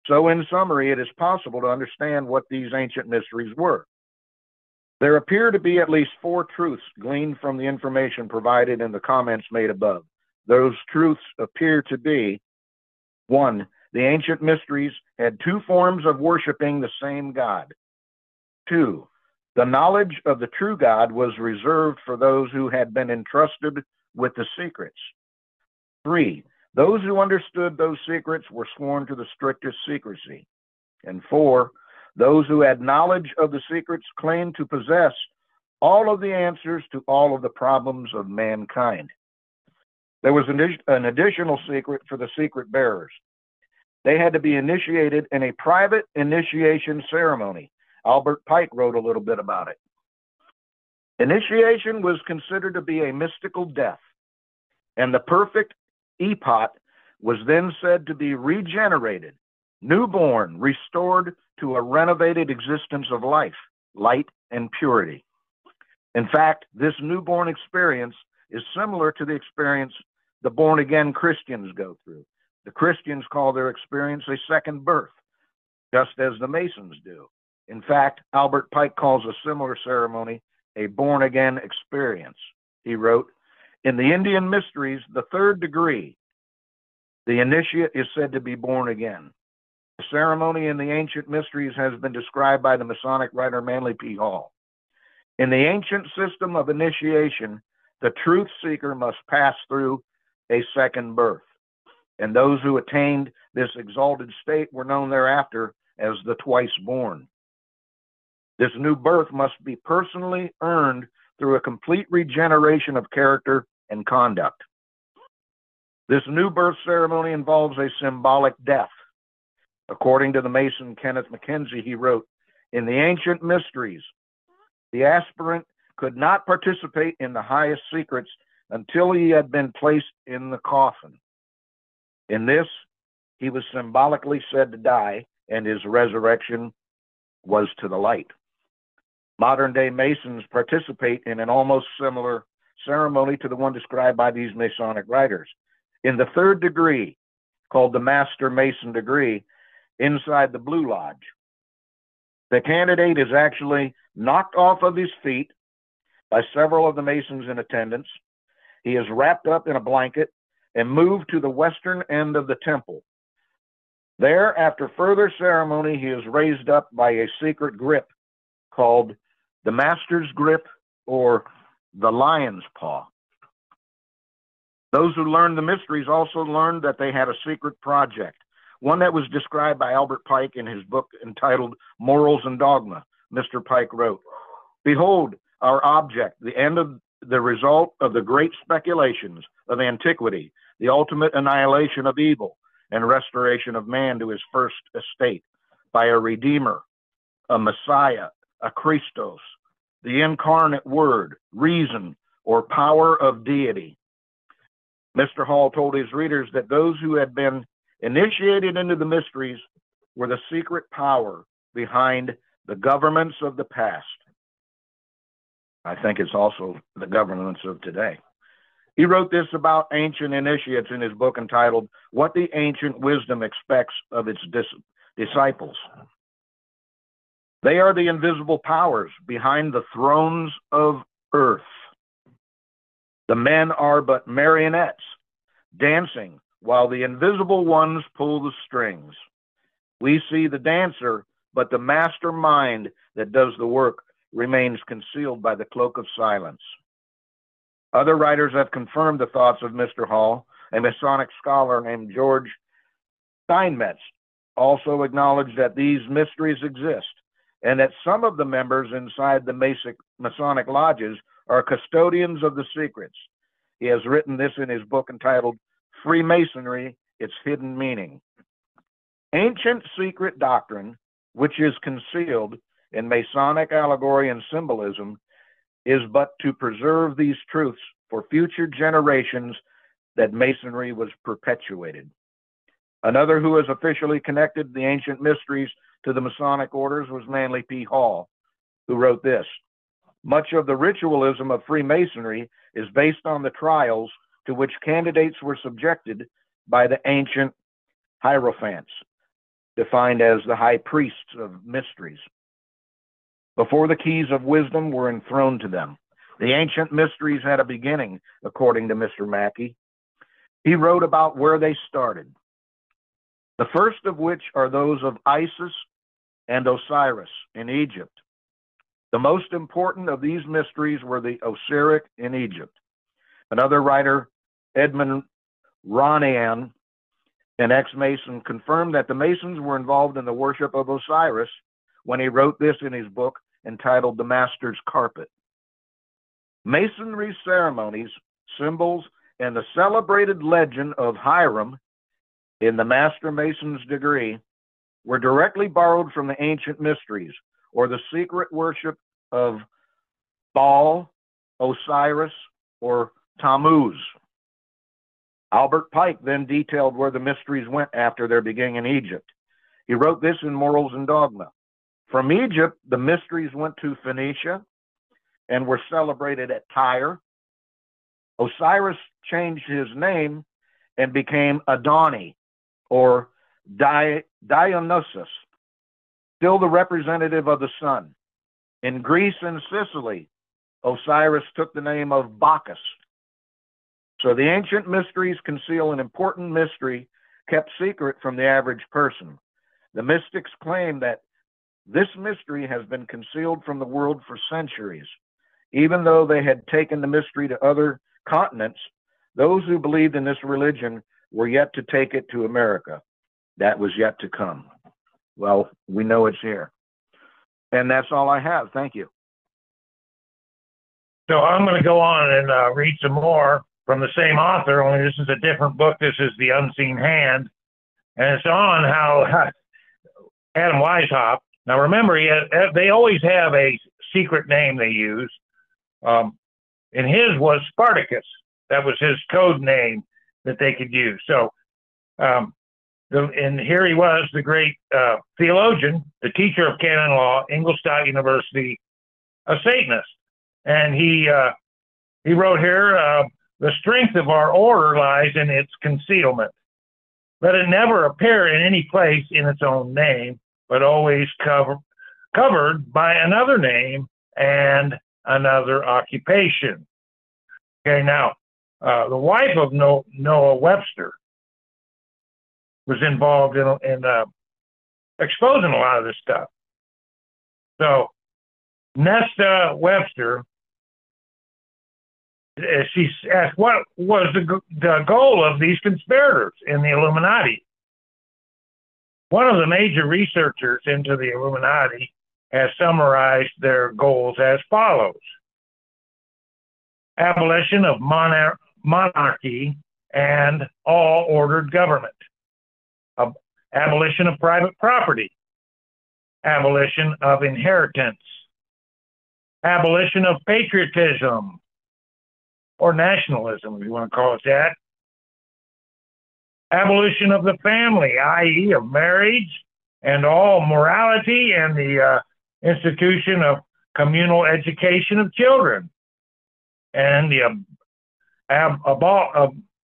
So, in summary, it is possible to understand what these ancient mysteries were. There appear to be at least four truths gleaned from the information provided in the comments made above. Those truths appear to be one, the ancient mysteries had two forms of worshiping the same God. Two, the knowledge of the true God was reserved for those who had been entrusted with the secrets. Three, those who understood those secrets were sworn to the strictest secrecy. And four, those who had knowledge of the secrets claimed to possess all of the answers to all of the problems of mankind. There was an, additional secret for the secret bearers. They had to be initiated in a private initiation ceremony. Albert Pike wrote a little bit about it. Initiation was considered to be a mystical death, and the perfect epopt was then said to be regenerated, newborn, restored to a renovated existence of life, light, and purity. In fact, this newborn experience is similar to the experience the born again Christians go through. The Christians call their experience a second birth, just as the Masons do. In fact, Albert Pike calls a similar ceremony a born again experience. He wrote, In the Indian mysteries, the third degree, the initiate is said to be born again. The ceremony in the ancient mysteries has been described by the Masonic writer Manly P. Hall. In the ancient system of initiation, the truth seeker must pass through a second birth. And those who attained this exalted state were known thereafter as the twice born. This new birth must be personally earned through a complete regeneration of character and conduct. This new birth ceremony involves a symbolic death. According to the Mason Kenneth Mackenzie, he wrote, In the ancient mysteries, the aspirant could not participate in the highest secrets until he had been placed in the coffin. In this, he was symbolically said to die, and his resurrection was to the light. Modern day Masons participate in an almost similar ceremony to the one described by these Masonic writers. In the third degree, called the Master Mason degree, inside the Blue Lodge, the candidate is actually knocked off of his feet by several of the Masons in attendance he is wrapped up in a blanket and moved to the western end of the temple. There, after further ceremony, he is raised up by a secret grip called the Master's Grip or the Lion's Paw. Those who learned the mysteries also learned that they had a secret project, one that was described by Albert Pike in his book entitled Morals and Dogma. Mr. Pike wrote, Behold, our object, the end of the result of the great speculations of antiquity, the ultimate annihilation of evil and restoration of man to his first estate by a Redeemer, a Messiah, a Christos, the incarnate Word, reason, or power of deity. Mr. Hall told his readers that those who had been initiated into the mysteries were the secret power behind the governments of the past I think it's also the governments of today. He wrote this about ancient initiates in his book entitled What the Ancient Wisdom Expects of Its Dis- Disciples. They are the invisible powers behind the thrones of earth. The men are but marionettes dancing while the invisible ones pull the strings. We see the dancer, but the master mind that does the work remains concealed by the cloak of silence. Other writers have confirmed the thoughts of Mr. Hall. A Masonic scholar named George Steinmetz also acknowledged that these mysteries exist and that some of the members inside the Masonic lodges are custodians of the secrets. He has written this in his book entitled Freemasonry Its Hidden Meaning. Ancient secret doctrine, which is concealed in Masonic allegory and symbolism, is but to preserve these truths for future generations that Masonry was perpetuated. Another who has officially connected the ancient mysteries to the Masonic orders was Manly P. Hall, who wrote this Much of the ritualism of Freemasonry is based on the trials to which candidates were subjected by the ancient hierophants, defined as the high priests of mysteries before the keys of wisdom were enthroned to them. The ancient mysteries had a beginning, according to Mr. Mackey. He wrote about where they started. The first of which are those of Isis and Osiris in Egypt. The most important of these mysteries were the Osiric in Egypt. Another writer, Edmond Ronayne, an ex Mason, confirmed that the Masons were involved in the worship of Osiris when he wrote this in his book, entitled The Master's Carpet. Masonry ceremonies, symbols, and the celebrated legend of Hiram in the Master Mason's degree were directly borrowed from the ancient mysteries or the secret worship of Baal, Osiris, or Tammuz. Albert Pike then detailed where the mysteries went after their beginning in Egypt. He wrote this in Morals and Dogma. From Egypt, the mysteries went to Phoenicia and were celebrated at Tyre. Osiris changed his name and became Adoni or Dionysus, still the representative of the sun. In Greece and Sicily, Osiris took the name of Bacchus. So the ancient mysteries conceal an important mystery kept secret from the average person. The mystics claim that this mystery has been concealed from the world for centuries. Even though they had taken the mystery to other continents, those who believed in this religion were yet to take it to America. That was yet to come. Well, we know it's here. And that's all I have. Thank you. So I'm going to go on and uh, read some more from the same author, only this is a different book. This is The Unseen Hand. And it's on how Adam Weishaupt now remember, had, they always have a secret name they use. Um, and his was Spartacus. That was his code name that they could use. So, um, the, and here he was, the great uh, theologian, the teacher of canon law, Ingolstadt University, a Satanist. And he uh, he wrote here, uh, the strength of our order lies in its concealment. Let it never appear in any place in its own name, but always cover, covered by another name and another occupation. Okay, now, uh, the wife of Noah Webster was involved in, in uh, exposing a lot of this stuff. So, Nesta Webster, uh, she asked, what was the, the goal of these conspirators in the Illuminati? One of the major researchers into the Illuminati has summarized their goals as follows abolition of monar- monarchy and all ordered government, Ab- abolition of private property, abolition of inheritance, abolition of patriotism. Or nationalism, if you want to call it that, abolition of the family, i.e., of marriage and all morality and the uh, institution of communal education of children. And the ab-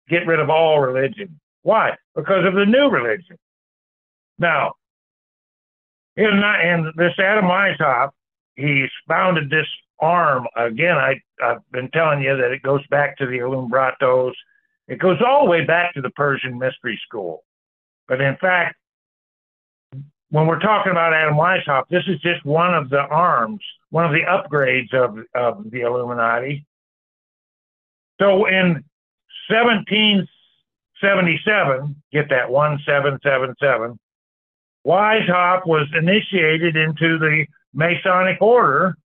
get rid of all religion. Why? Because of the new religion. Now, in and this Adam Weishaupt, he's founded this arm again. I I've been telling you that it goes back to the Illuminatos. It goes all the way back to the Persian Mystery School. But in fact, when we're talking about Adam Weishaupt, this is just one of the arms, one of the upgrades of, of the Illuminati. So in 1777, get that 1777, Weishaupt was initiated into the Masonic order,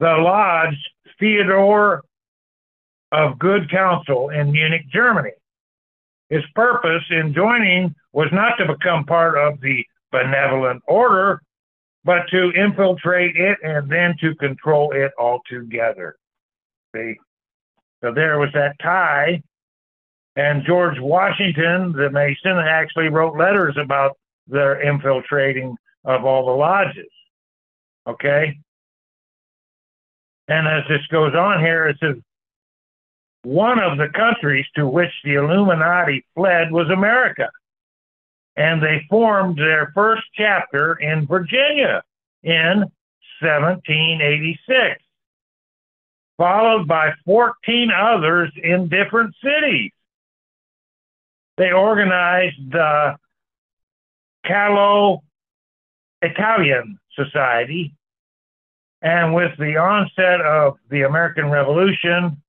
the Lodge Theodore of Good Counsel in Munich, Germany. His purpose in joining was not to become part of the benevolent order, but to infiltrate it and then to control it altogether. See? So there was that tie. And George Washington, the Mason, actually wrote letters about their infiltrating of all the lodges. Okay? And as this goes on here, it says one of the countries to which the Illuminati fled was America. And they formed their first chapter in Virginia in 1786, followed by 14 others in different cities. They organized the Calo Italian Society, and with the onset of the American Revolution,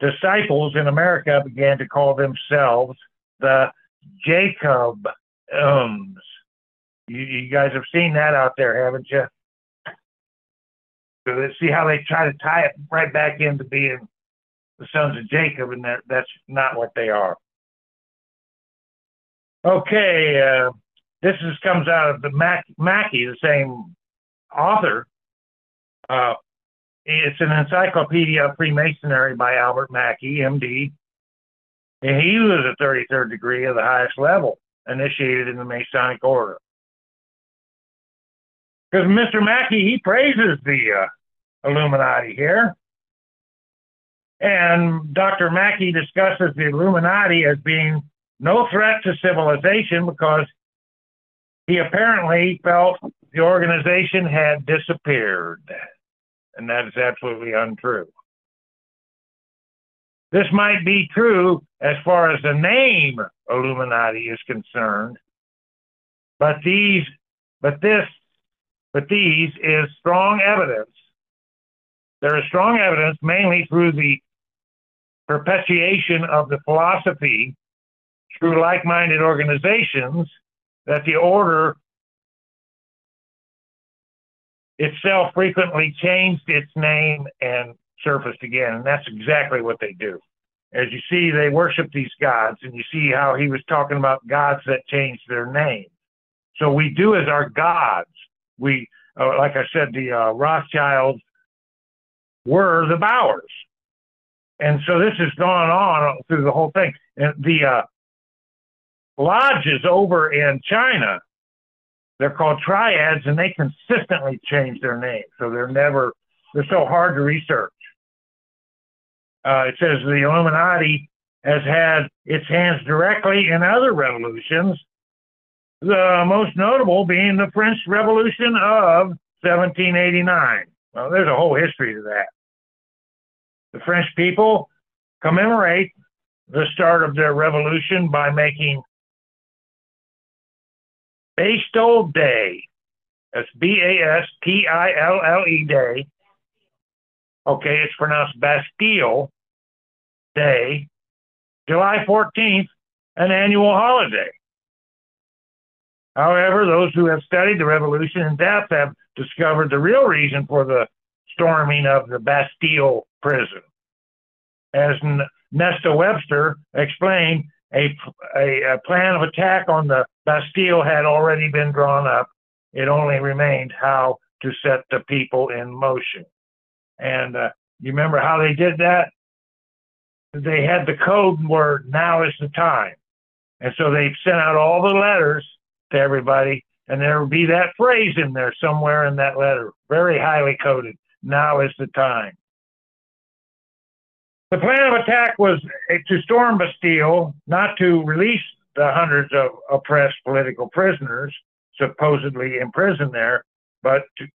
disciples in America began to call themselves the Jacobins. You, you guys have seen that out there, haven't you? So let's see how they try to tie it right back into being the sons of Jacob, and that, that's not what they are. Okay, uh, this is, comes out of the Mac, Mackey, the same author. Uh, it's an encyclopedia of Freemasonry by Albert Mackey, MD. And he was a 33rd degree of the highest level, initiated in the Masonic order. Because Mr. Mackey, he praises the uh, Illuminati here. And Dr. Mackey discusses the Illuminati as being no threat to civilization because he apparently felt the organization had disappeared and that is absolutely untrue. This might be true as far as the name Illuminati is concerned, but these, but this, but these is strong evidence. There is strong evidence, mainly through the perpetuation of the philosophy through like-minded organizations, that the order itself frequently changed its name and surfaced again. And that's exactly what they do. As you see, they worship these gods, and you see how he was talking about gods that changed their name. So we do as our gods. We, uh, like I said, the uh, Rothschilds were the Bauers. And so this has gone on through the whole thing. And the uh, lodges over in China they're called triads, and they consistently change their name. So they're never, they're so hard to research. Uh, it says the Illuminati has had its hands directly in other revolutions, the most notable being the French Revolution of 1789. Well, there's a whole history to that. The French people commemorate the start of their revolution by making Bastille Day. That's B A S T I L L E Day. Okay, it's pronounced Bastille Day, July 14th, an annual holiday. However, those who have studied the revolution in depth have discovered the real reason for the storming of the Bastille prison. As Nesta Webster explained, a, a, a plan of attack on the Bastille had already been drawn up. It only remained how to set the people in motion. And uh, you remember how they did that? They had the code word, now is the time. And so they sent out all the letters to everybody And there will be that phrase in there somewhere in that letter, very highly coded. Now is the time. The plan of attack was eh, to storm Bastille, not to release the hundreds of oppressed political prisoners supposedly imprisoned there, but to,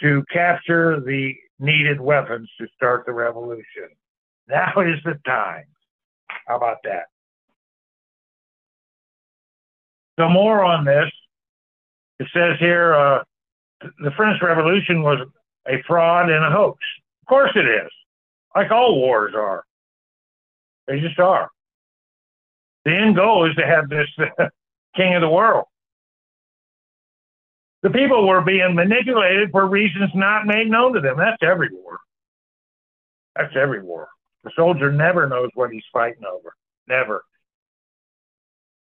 to capture the needed weapons to start the revolution. Now is the time. How about that? So more on this. It says here, uh, the French Revolution was a fraud and a hoax. Of course it is, like all wars are. They just are. The end goal is to have this uh, king of the world. The people were being manipulated for reasons not made known to them. That's every war. That's every war. The soldier never knows what he's fighting over. Never.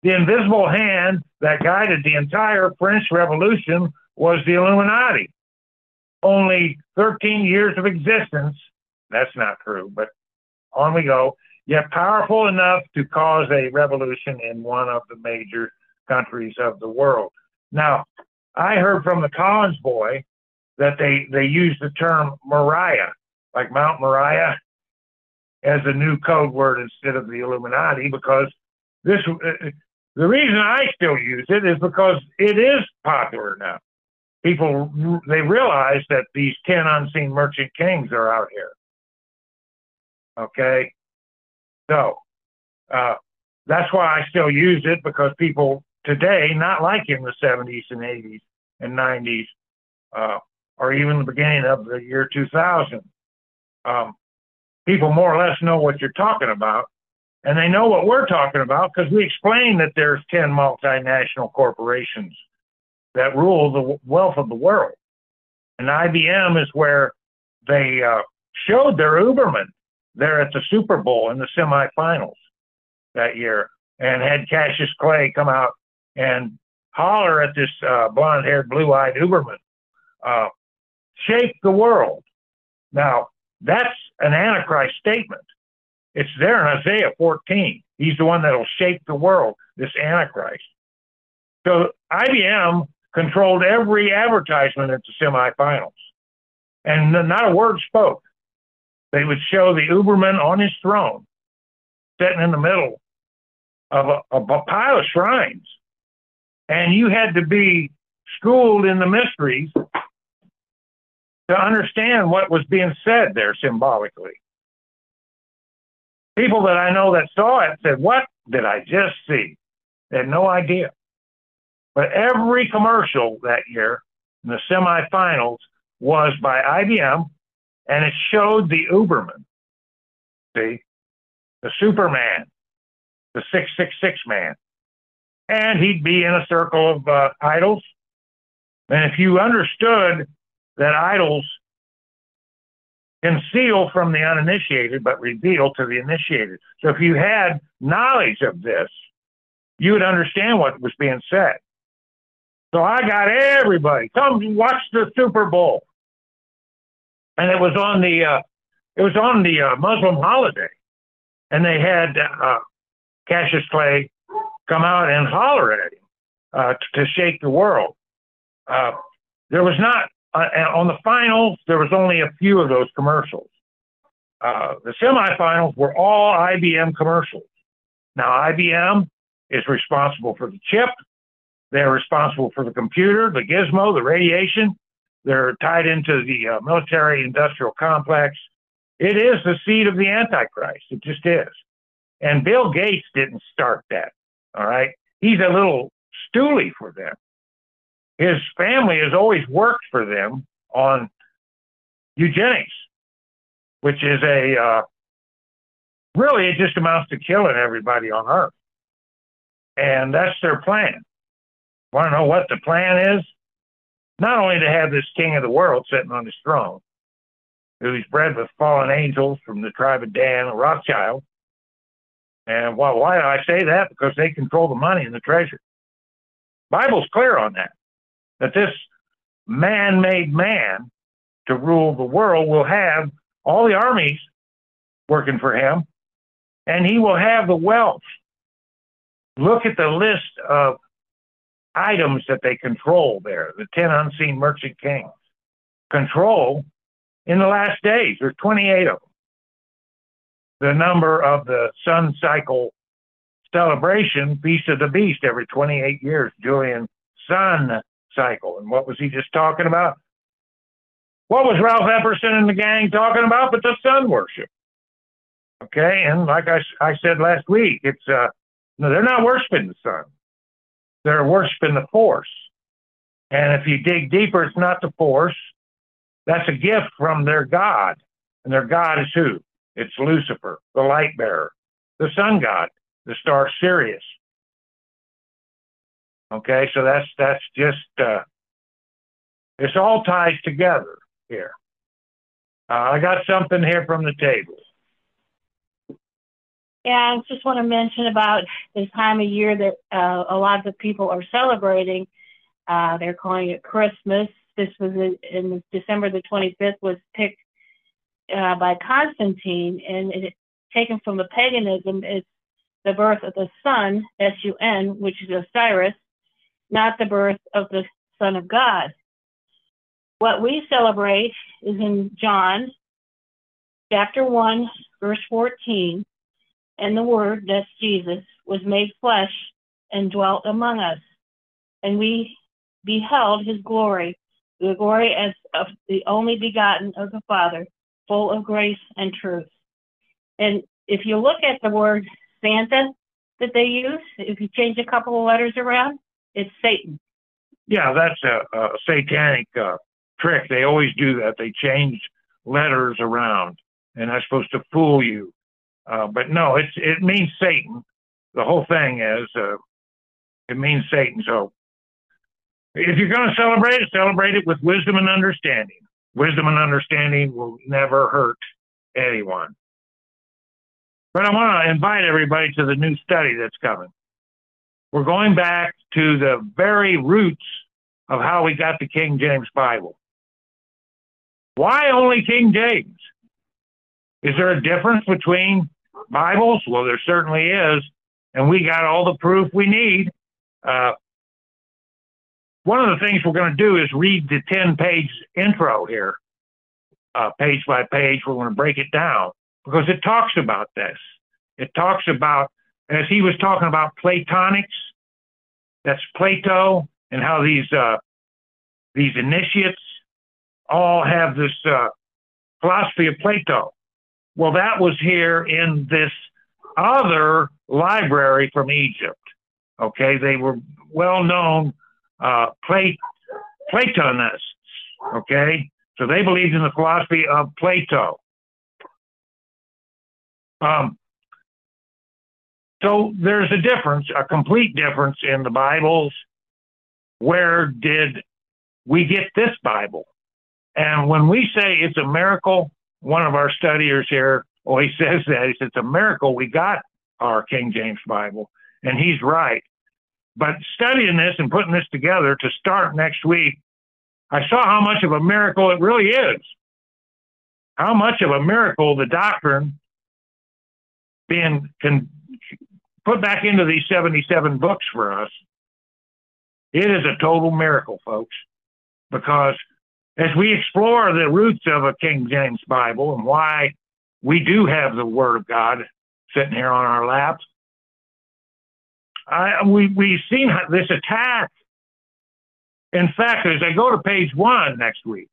The invisible hand that guided the entire French Revolution was the Illuminati. Only 13 years of existence. That's not true, but on we go. Yet powerful enough to cause a revolution in one of the major countries of the world. Now, I heard from the Collins boy that they, they use the term Moriah, like Mount Moriah, as a new code word instead of the Illuminati because this uh, the reason I still use it is because it is popular now. People they realize that these ten unseen merchant kings are out here. Okay, so uh, that's why I still use it because people today, not like in the 70s and 80s and 90s, uh, or even the beginning of the year 2000, um, people more or less know what you're talking about. And they know what we're talking about because we explain that there's 10 multinational corporations that rule the wealth of the world. And IBM is where they uh, showed their Uberman there at the Super Bowl in the semifinals that year and had Cassius Clay come out and holler at this uh, blonde haired, blue eyed Uberman, uh, shake the world. Now, that's an Antichrist statement. It's there in Isaiah 14. He's the one that'll shake the world, this Antichrist. So IBM controlled every advertisement at the semifinals, and not a word spoke. They would show the Uberman on his throne, sitting in the middle of a, of a pile of shrines. And you had to be schooled in the mysteries to understand what was being said there symbolically. People that I know that saw it said, What did I just see? They had no idea. But every commercial that year in the semifinals was by IBM and it showed the Uberman, see, the Superman, the 666 man. And he'd be in a circle of uh, idols. And if you understood that idols conceal from the uninitiated but reveal to the initiated. So if you had knowledge of this, you would understand what was being said. So I got everybody come watch the Super Bowl, and it was on the uh, it was on the uh, Muslim holiday, and they had uh, Cassius Clay come out and holler at him uh, to shake the world. Uh, there was not uh, on the finals, there was only a few of those commercials. Uh, the semifinals were all IBM commercials. Now, IBM is responsible for the chip. They're responsible for the computer, the gizmo, the radiation. They're tied into the uh, military industrial complex. It is the seed of the Antichrist. It just is. And Bill Gates didn't start that. All right. He's a little stoolie for them his family has always worked for them on eugenics, which is a uh, really it just amounts to killing everybody on earth. And that's their plan. Want to know what the plan is? Not only to have this king of the world sitting on his throne, who's bred with fallen angels from the tribe of Dan, Rothschild. And well, why do I say that? Because they control the money and the treasure. Bible's clear on that that this man made man to rule the world will have all the armies working for him, and he will have the wealth. Look at the list of items that they control there, the 10 unseen merchant kings. Control in the last days, there's 28 of them. The number of the sun cycle celebration, Feast of the Beast, every 28 years, Julian sun cycle. And what was he just talking about? What was Ralph Epperson and the gang talking about but the sun worship? Okay, and like I, I said last week, it's uh, no, they're not worshiping the sun. They're worshiping the force. And if you dig deeper, it's not the force. That's a gift from their God. And their God is who? It's Lucifer, the light bearer, the sun god, the star Sirius. Okay, so that's that's just uh, it's all ties together here. Uh, I got something here from the table. Yeah, I just want to mention about this time of year that uh, a lot of the people are celebrating. Uh, they're calling it Christmas. This was in December the 25th was picked uh, by Constantine, and taken from the paganism. It's the birth of the sun, S-U-N, which is Osiris, not the birth of the Son of God. What we celebrate is in John chapter 1, verse 14, and the Word, that's Jesus, was made flesh and dwelt among us. And we beheld his glory, the glory as of the only begotten of the Father, full of grace and truth. And if you look at the word Santa that they use, if you change a couple of letters around, it's Satan. Yeah, that's a, a satanic uh, trick. They always do that. They change letters around, and that's supposed to fool you. Uh, but no, it's it means Satan. The whole thing is uh, it means Satan. So if you're going to celebrate it, celebrate it with wisdom and understanding. Wisdom and understanding will never hurt anyone. But I want to invite everybody to the new study that's coming. We're going back to the very roots of how we got the King James Bible. Why only King James? Is there a difference between Bibles? Well, there certainly is. And we got all the proof we need. Uh, one of the things we're going to do is read the 10 page intro here, uh, page by page. We're going to break it down because it talks about this. It talks about, as he was talking about Platonics, that's Plato, and how these uh, these initiates all have this uh, philosophy of Plato. Well, that was here in this other library from Egypt. Okay, they were well known uh, Plat- Platonists. Okay, so they believed in the philosophy of Plato. Um, so there's a difference, a complete difference in the Bibles. Where did we get this Bible? And when we say it's a miracle, one of our studiers here, always says that. He says it's a miracle we got our King James Bible. And he's right. But studying this and putting this together to start next week, I saw how much of a miracle it really is. How much of a miracle the doctrine being can put back into these 77 books for us. It is a total miracle, folks, because as we explore the roots of a King James Bible and why we do have the Word of God sitting here on our laps, I, we, we've seen this attack. In fact, as I go to page one next week,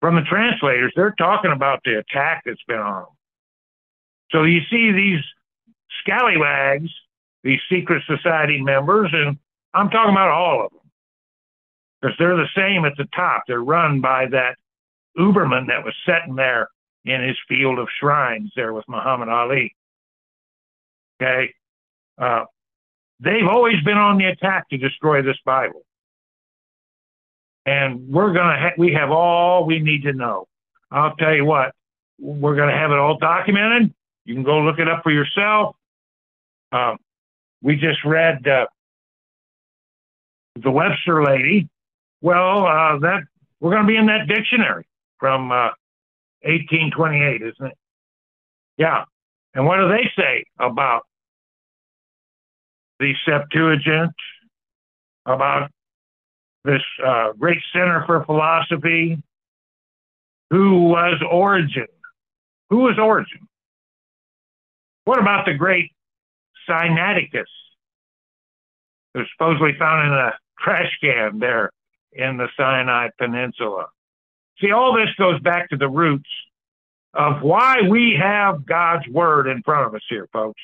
from the translators, they're talking about the attack that's been on them. So you see these scallywags, these secret society members, and I'm talking about all of them because they're the same at the top. They're run by that Uberman that was sitting there in his field of shrines there with Muhammad Ali. Okay. Uh, they've always been on the attack to destroy this Bible. And we're going to, ha- we have all we need to know. I'll tell you what, we're going to have it all documented. You can go look it up for yourself. Um, we just read uh, the Webster lady. Well, uh, that we're going to be in that dictionary from uh, 1828, isn't it? Yeah. And what do they say about the Septuagint about this uh, great center for philosophy. Who was Origen? Who was Origen? What about the great Sinaiticus, who's supposedly found in a trash can there in the Sinai Peninsula? See, all this goes back to the roots of why we have God's Word in front of us here, folks.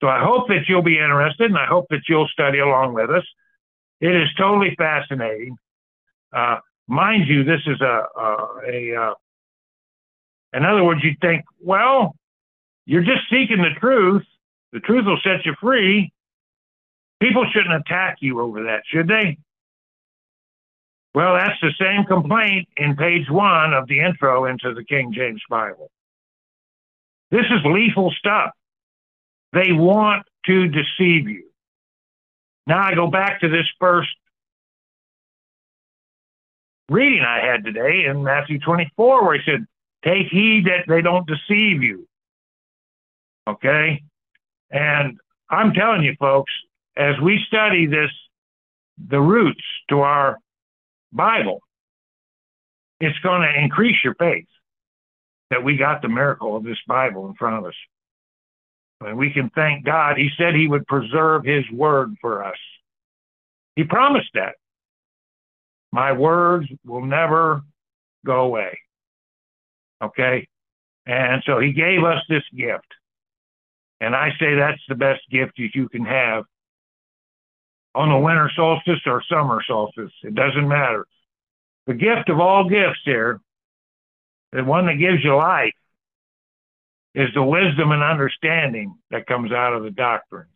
So I hope that you'll be interested and I hope that you'll study along with us. It is totally fascinating. Uh, mind you, this is a, a, a uh, in other words, you think, well, you're just seeking the truth. The truth will set you free. People shouldn't attack you over that, should they? Well, that's the same complaint in page one of the intro into the King James Bible. This is lethal stuff. They want to deceive you. Now I go back to this first reading I had today in Matthew 24, where he said, Take heed that they don't deceive you. Okay? And I'm telling you, folks, as we study this, the roots to our Bible, it's going to increase your faith that we got the miracle of this Bible in front of us. And we can thank God. He said He would preserve His word for us. He promised that. My words will never go away. Okay? And so He gave us this gift. And I say that's the best gift that you can have on the winter solstice or summer solstice. It doesn't matter. The gift of all gifts here, the one that gives you life, is the wisdom and understanding that comes out of the doctrine.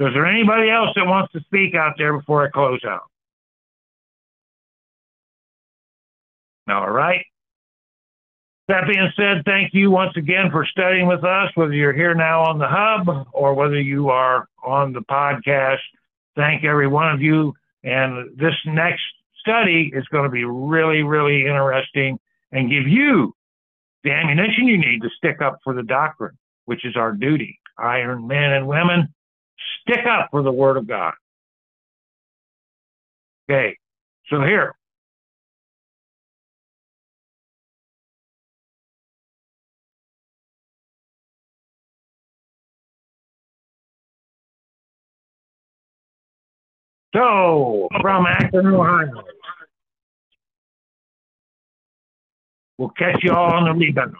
So, is there anybody else that wants to speak out there before I close out? All right. That being said, thank you once again for studying with us, whether you're here now on the hub or whether you are on the podcast. Thank every one of you. And this next study is going to be really, really interesting and give you the ammunition you need to stick up for the doctrine, which is our duty. Iron men and women, stick up for the Word of God. Okay, so here, So, from Akron, Ohio. We'll catch you all on the rebound.